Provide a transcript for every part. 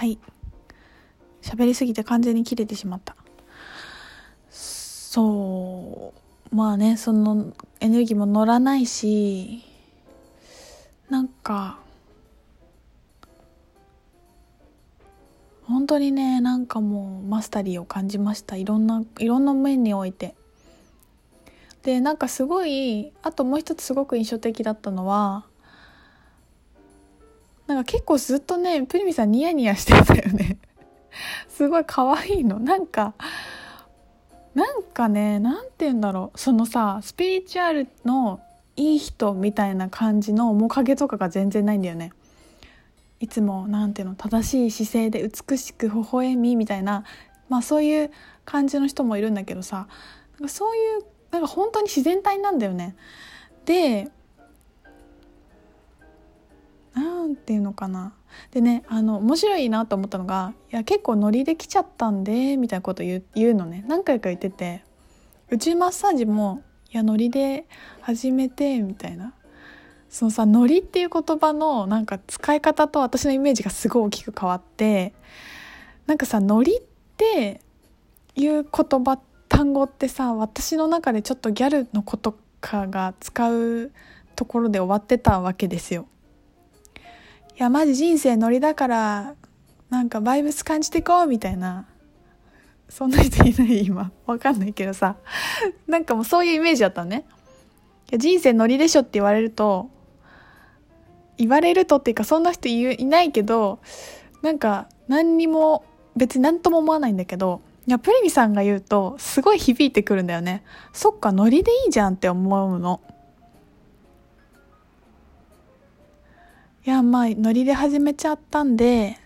はい。喋りすぎて完全に切れてしまった。そう。まあねそのエネルギーも乗らないしなんか本当にねなんかもうマスタリーを感じました。いろんないろんな面において。でなんかすごいあともう一つすごく印象的だったのはなんか結構ずっとねプリミさんニヤニヤしてたよね。すごい可愛いの。なんかなんかねなんて言うんだろう。そのさスピリチュアルのいい人みたいな感じの面影とかが全然ないんだよね。いつもなんていうの正しい姿勢で美しく微笑みみたいな。まあそういう感じの人もいるんだけどさ。なんかそういうなんか本当に自然体なんだよね。でなんていうのかな。でねあの面白いなと思ったのが「いや結構ノリで来ちゃったんで」みたいなこと言うのね。何回か言ってて宇宙マッサージも「いやノリで始めて」みたいな。そのさ「ノリ」っていう言葉のなんか使い方と私のイメージがすごい大きく変わってなんかさ「ノリ」っていう言葉単語ってさ私の中でちょっとギャルの子とかが使うところで終わってたわけですよ。いやマジ人生ノリだからなんかバイブス感じていこうみたいな。そんな人いない今。わかんないけどさ。なんかもうそういうイメージだったね。いや人生ノリでしょって言われると言われるとっていうかそんな人いないけどなんか何にも別に何とも思わないんだけどいやプリミさんが言うとすごい響いてくるんだよね。そっかノリでいいじゃんって思うの。いやまあノリで始めちゃったんで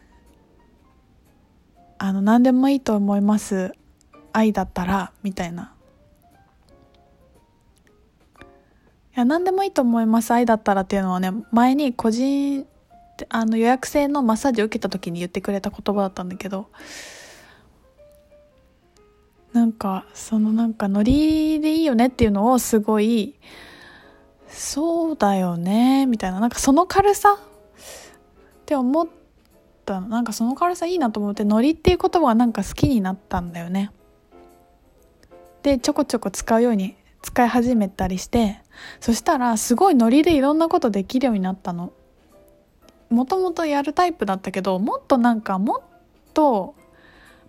あの何でもいいと思います。愛だったらみたいな。いや何でもいいと思います愛だったらっていうのはね前に個人あの予約制のマッサージを受けた時に言ってくれた言葉だったんだけどなんかそのなんかノリでいいよねっていうのをすごいそうだよねみたいな。なんかその軽さ？って思ったなんかその軽さいいなと思ってノリっていう言葉がなんか好きになったんだよね。でちょこちょこ使うように使い始めたりしてそしたらすごいノリでいろんなことできるようになったの。もともとやるタイプだったけどもっとなんかもっと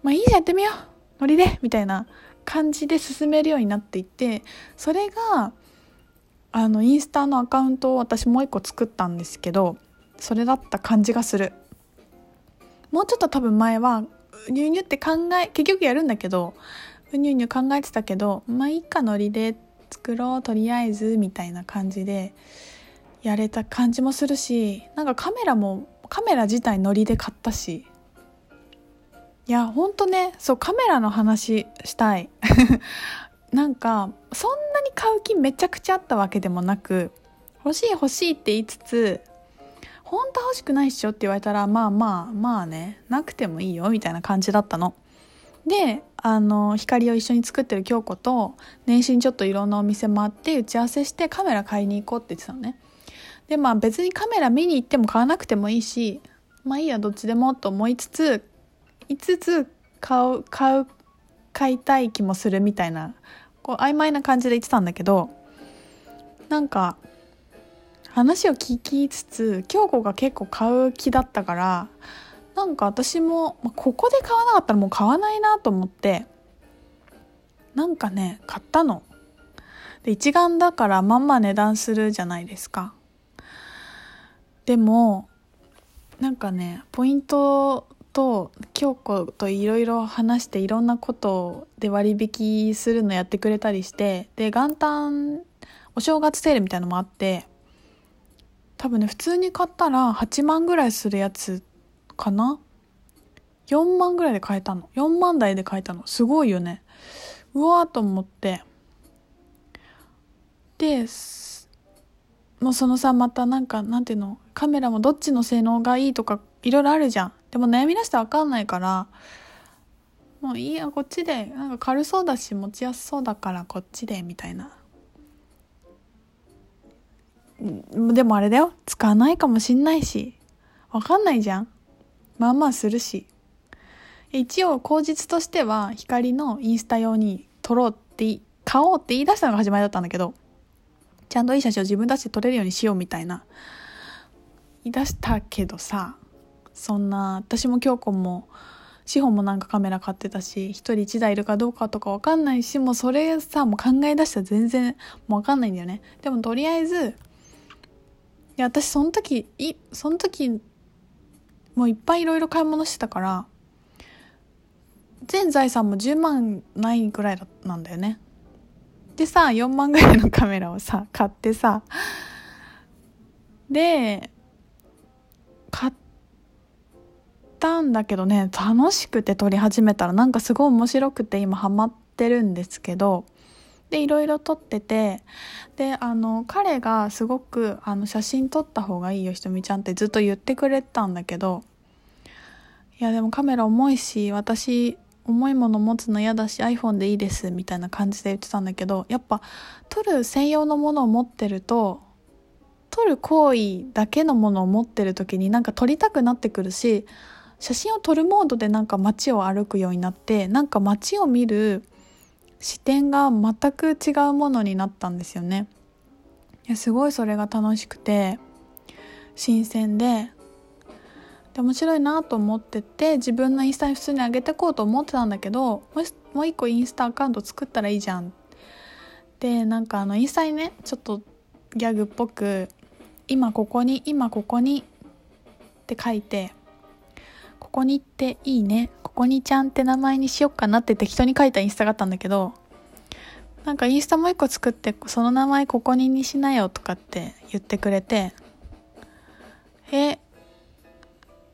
まあいいじゃんやってみよう。ノリでみたいな感じで進めるようになっていってそれがあのインスタのアカウントを私もう一個作ったんですけどそれだった感じがする。もうちょっと多分前はニューニュって考え結局やるんだけどうにゅうにゅ考えてたけどまあいいかノリで作ろうとりあえずみたいな感じでやれた感じもするしなんかカメラもカメラ自体ノリで買ったし。いやほんとねそうカメラの話したい。なんかそんなに買う気めちゃくちゃあったわけでもなく欲しい欲しいって言いつつ本当欲しくないっしょって言われたらまあまあまあねなくてもいいよみたいな感じだったの。であの光を一緒に作ってる京子と年始にちょっといろんなお店回って打ち合わせしてカメラ買いに行こうって言ってたのね。でまあ別にカメラ見に行っても買わなくてもいいしまあいいやどっちでもと思いつつ5つ買う買う買いたい気もするみたいなこう曖昧な感じで言ってたんだけどなんか話を聞きつつ京子が結構買う気だったからなんか私も、まあ、ここで買わなかったらもう買わないなと思ってなんかね買ったの。で一眼だからまんま値段するじゃないですか。でもなんかねポイントと京子といろいろ話していろんなことで割引するのやってくれたりしてで元旦お正月セールみたいのもあって多分ね普通に買ったら8万ぐらいするやつかな？4万ぐらいで買えたの。4万台で買えたの。すごいよね。うわーと思って。でもうそのさまたなんかなんていうの？カメラもどっちの性能がいいとかいろいろあるじゃん。でも悩み出して分かんないからもういいやこっちで。なんか軽そうだし持ちやすそうだからこっちでみたいな。でもあれだよ。使わないかもしんないし。分かんないじゃん。まあまあするし。一応口実としては光のインスタ用に撮ろうって買おうって言い出したのが始まりだったんだけどちゃんといい写真を自分たちで撮れるようにしようみたいな。言い出したけどさそんな私も京子も志保もなんかカメラ買ってたし一人一台いるかどうかとか分かんないしもうそれさもう考え出したら全然もう分かんないんだよね。でもとりあえずいや私その時いその時もういっぱいいろいろ買い物してたから全財産も10万ないぐらいだなんだよね。でさ4万ぐらいのカメラをさ買ってさで買ってたんだけどね楽しくて撮り始めたらなんかすごい面白くて今ハマってるんですけどでいろいろ撮っててであの彼がすごくあの写真撮った方がいいよひとみちゃんってずっと言ってくれたんだけどいやでもカメラ重いし私重いもの持つの嫌だし iPhone でいいですみたいな感じで言ってたんだけどやっぱ撮る専用のものを持ってると撮る行為だけのものを持ってる時になんか撮りたくなってくるし写真を撮るモードでなんか街を歩くようになってなんか街を見る視点が全く違うものになったんですよね。いやすごいそれが楽しくて新鮮でで面白いなと思ってて自分のインスタに普通に上げてこうと思ってたんだけどもう一個インスタアカウント作ったらいいじゃんでなんかあのインスタにねちょっとギャグっぽく「今ここに今ここに」って書いて「ここに行っていいね。ここにちゃんって名前にしよっかな」って適当に書いたインスタがあったんだけどなんかインスタもう一個作ってその名前ここににしなよとかって言ってくれてえ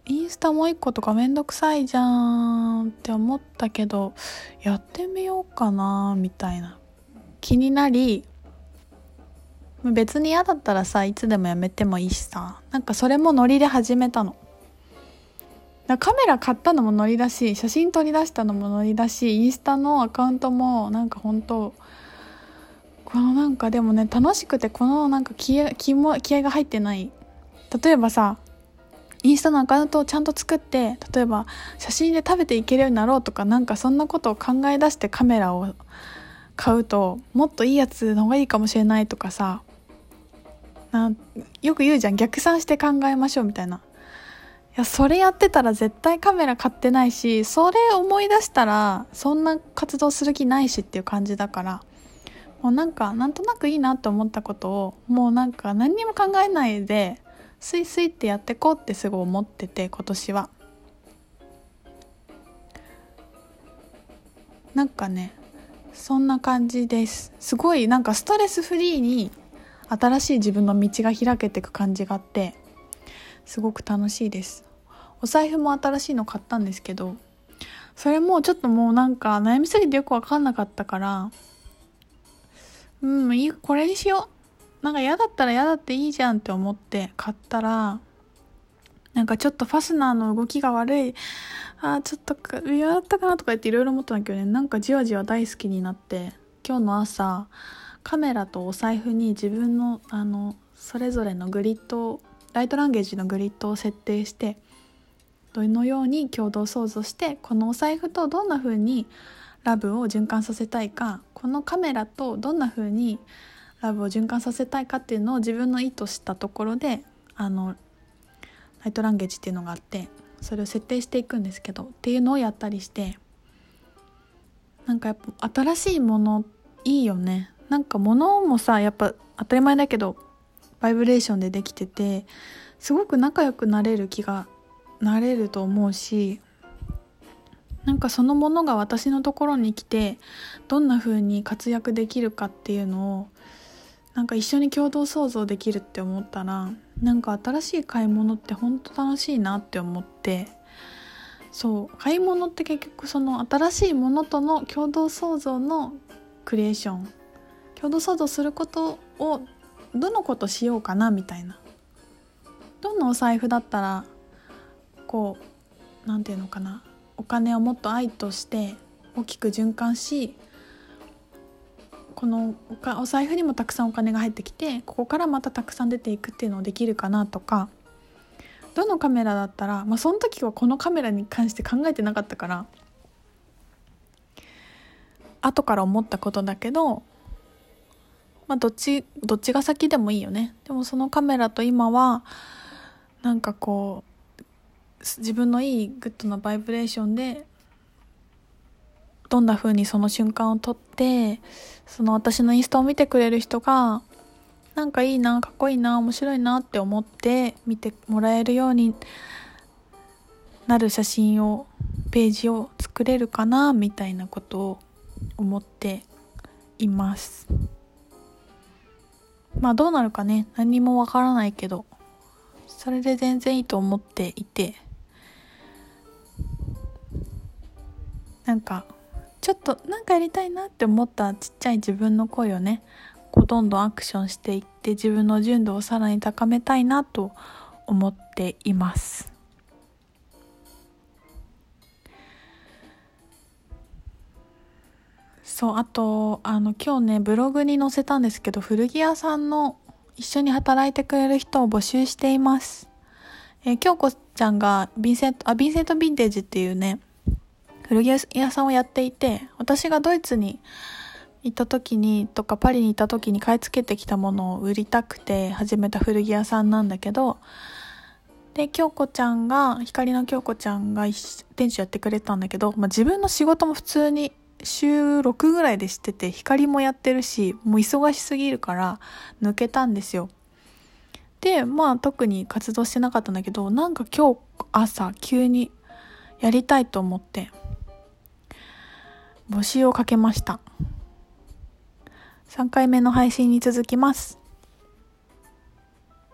インスタもう一個とかめんどくさいじゃんって思ったけどやってみようかなみたいな。気になり別に嫌だったらさいつでもやめてもいいしさ。なんかそれもノリで始めたの。カメラ買ったのもノリだし写真撮り出したのもノリだしインスタのアカウントもなんか本当このなんかでもね楽しくてこのなんか気合気も気合が入ってない。例えばさインスタのアカウントをちゃんと作って例えば写真で食べていけるようになろうとかなんかそんなことを考え出してカメラを買うともっといいやつの方がいいかもしれないとかさなよく言うじゃん。逆算して考えましょうみたいな。いやそれやってたら絶対カメラ買ってないしそれ思い出したらそんな活動する気ないしっていう感じだから。もうなんかなんとなくいいなと思ったことをもうなんか何にも考えないでスイスイってやっていこうってすごい思ってて今年は。なんかねそんな感じです。すごいなんかストレスフリーに新しい自分の道が開けていく感じがあって。すごく楽しいです。お財布も新しいの買ったんですけどそれもちょっともうなんか悩みすぎてよく分かんなかったからうんいいこれにしよう。なんか嫌だったら嫌だっていいじゃんって思って買ったら、なんかちょっとファスナーの動きが悪い、ああ、ちょっと微妙だったかなとか言っていろいろ思ったんだけどね、なんかじわじわ大好きになって、今日の朝、カメラとお財布に自分の、あの、それぞれのグリッドライトランゲージのグリッドを設定して、どのように共同創造して、このお財布とどんな風にラブを循環させたいか、このカメラとどんな風にラブを循環させたいかっていうのを自分の意図したところであのライトランゲージっていうのがあってそれを設定していくんですけどっていうのをやったりしてなんかやっぱ新しいものいいよね。なんか物もさやっぱ当たり前だけどバイブレーションでできててすごく仲良くなれる気がなれると思うしなんかそのものが私のところに来てどんな風に活躍できるかっていうのをなんか一緒に共同創造できるって思ったらなんか新しい買い物ってほんと楽しいなって思ってそう買い物って結局その新しいものとの共同創造のクリエーション共同創造することをどのことしようかなみたいな。どんなお財布だったらこう何て言うのかな。お金をもっと愛として大きく循環しこのお財布にもたくさんお金が入ってきてここからまたたくさん出ていくっていうのをできるかなとかどのカメラだったら、まあ、その時はこのカメラに関して考えてなかったから後から思ったことだけどまあどっちどっちが先でもいいよね。でもそのカメラと今はなんかこう自分のいい good な vibration でどんな風にその瞬間を撮ってその私のインスタを見てくれる人がなんかいいなかっこいいな面白いなって思って見てもらえるようになる写真をページを作れるかなみたいなことを思っています。まあどうなるかね。何もわからないけど。それで全然いいと思っていて。なんかちょっとなんかやりたいなって思ったちっちゃい自分の声をね。こうどんどんアクションしていって自分の純度をさらに高めたいなと思っています。そうあとあの今日ねブログに載せたんですけど古着屋さんの一緒に働いてくれる人を募集しています。えー、京子ちゃんがヴィンセントあヴィンセント・ヴィンテージっていうね古着屋さんをやっていて私がドイツに行った時にとかパリに行った時に買い付けてきたものを売りたくて始めた古着屋さんなんだけどで京子ちゃんが光の京子ちゃんが店主やってくれたんだけど、まあ、自分の仕事も普通に週6ぐらいで知ってて光もやってるしもう忙しすぎるから抜けたんですよでまあ特に活動してなかったんだけどなんか今日朝急にやりたいと思って募集をかけました3回目の配信に続きます。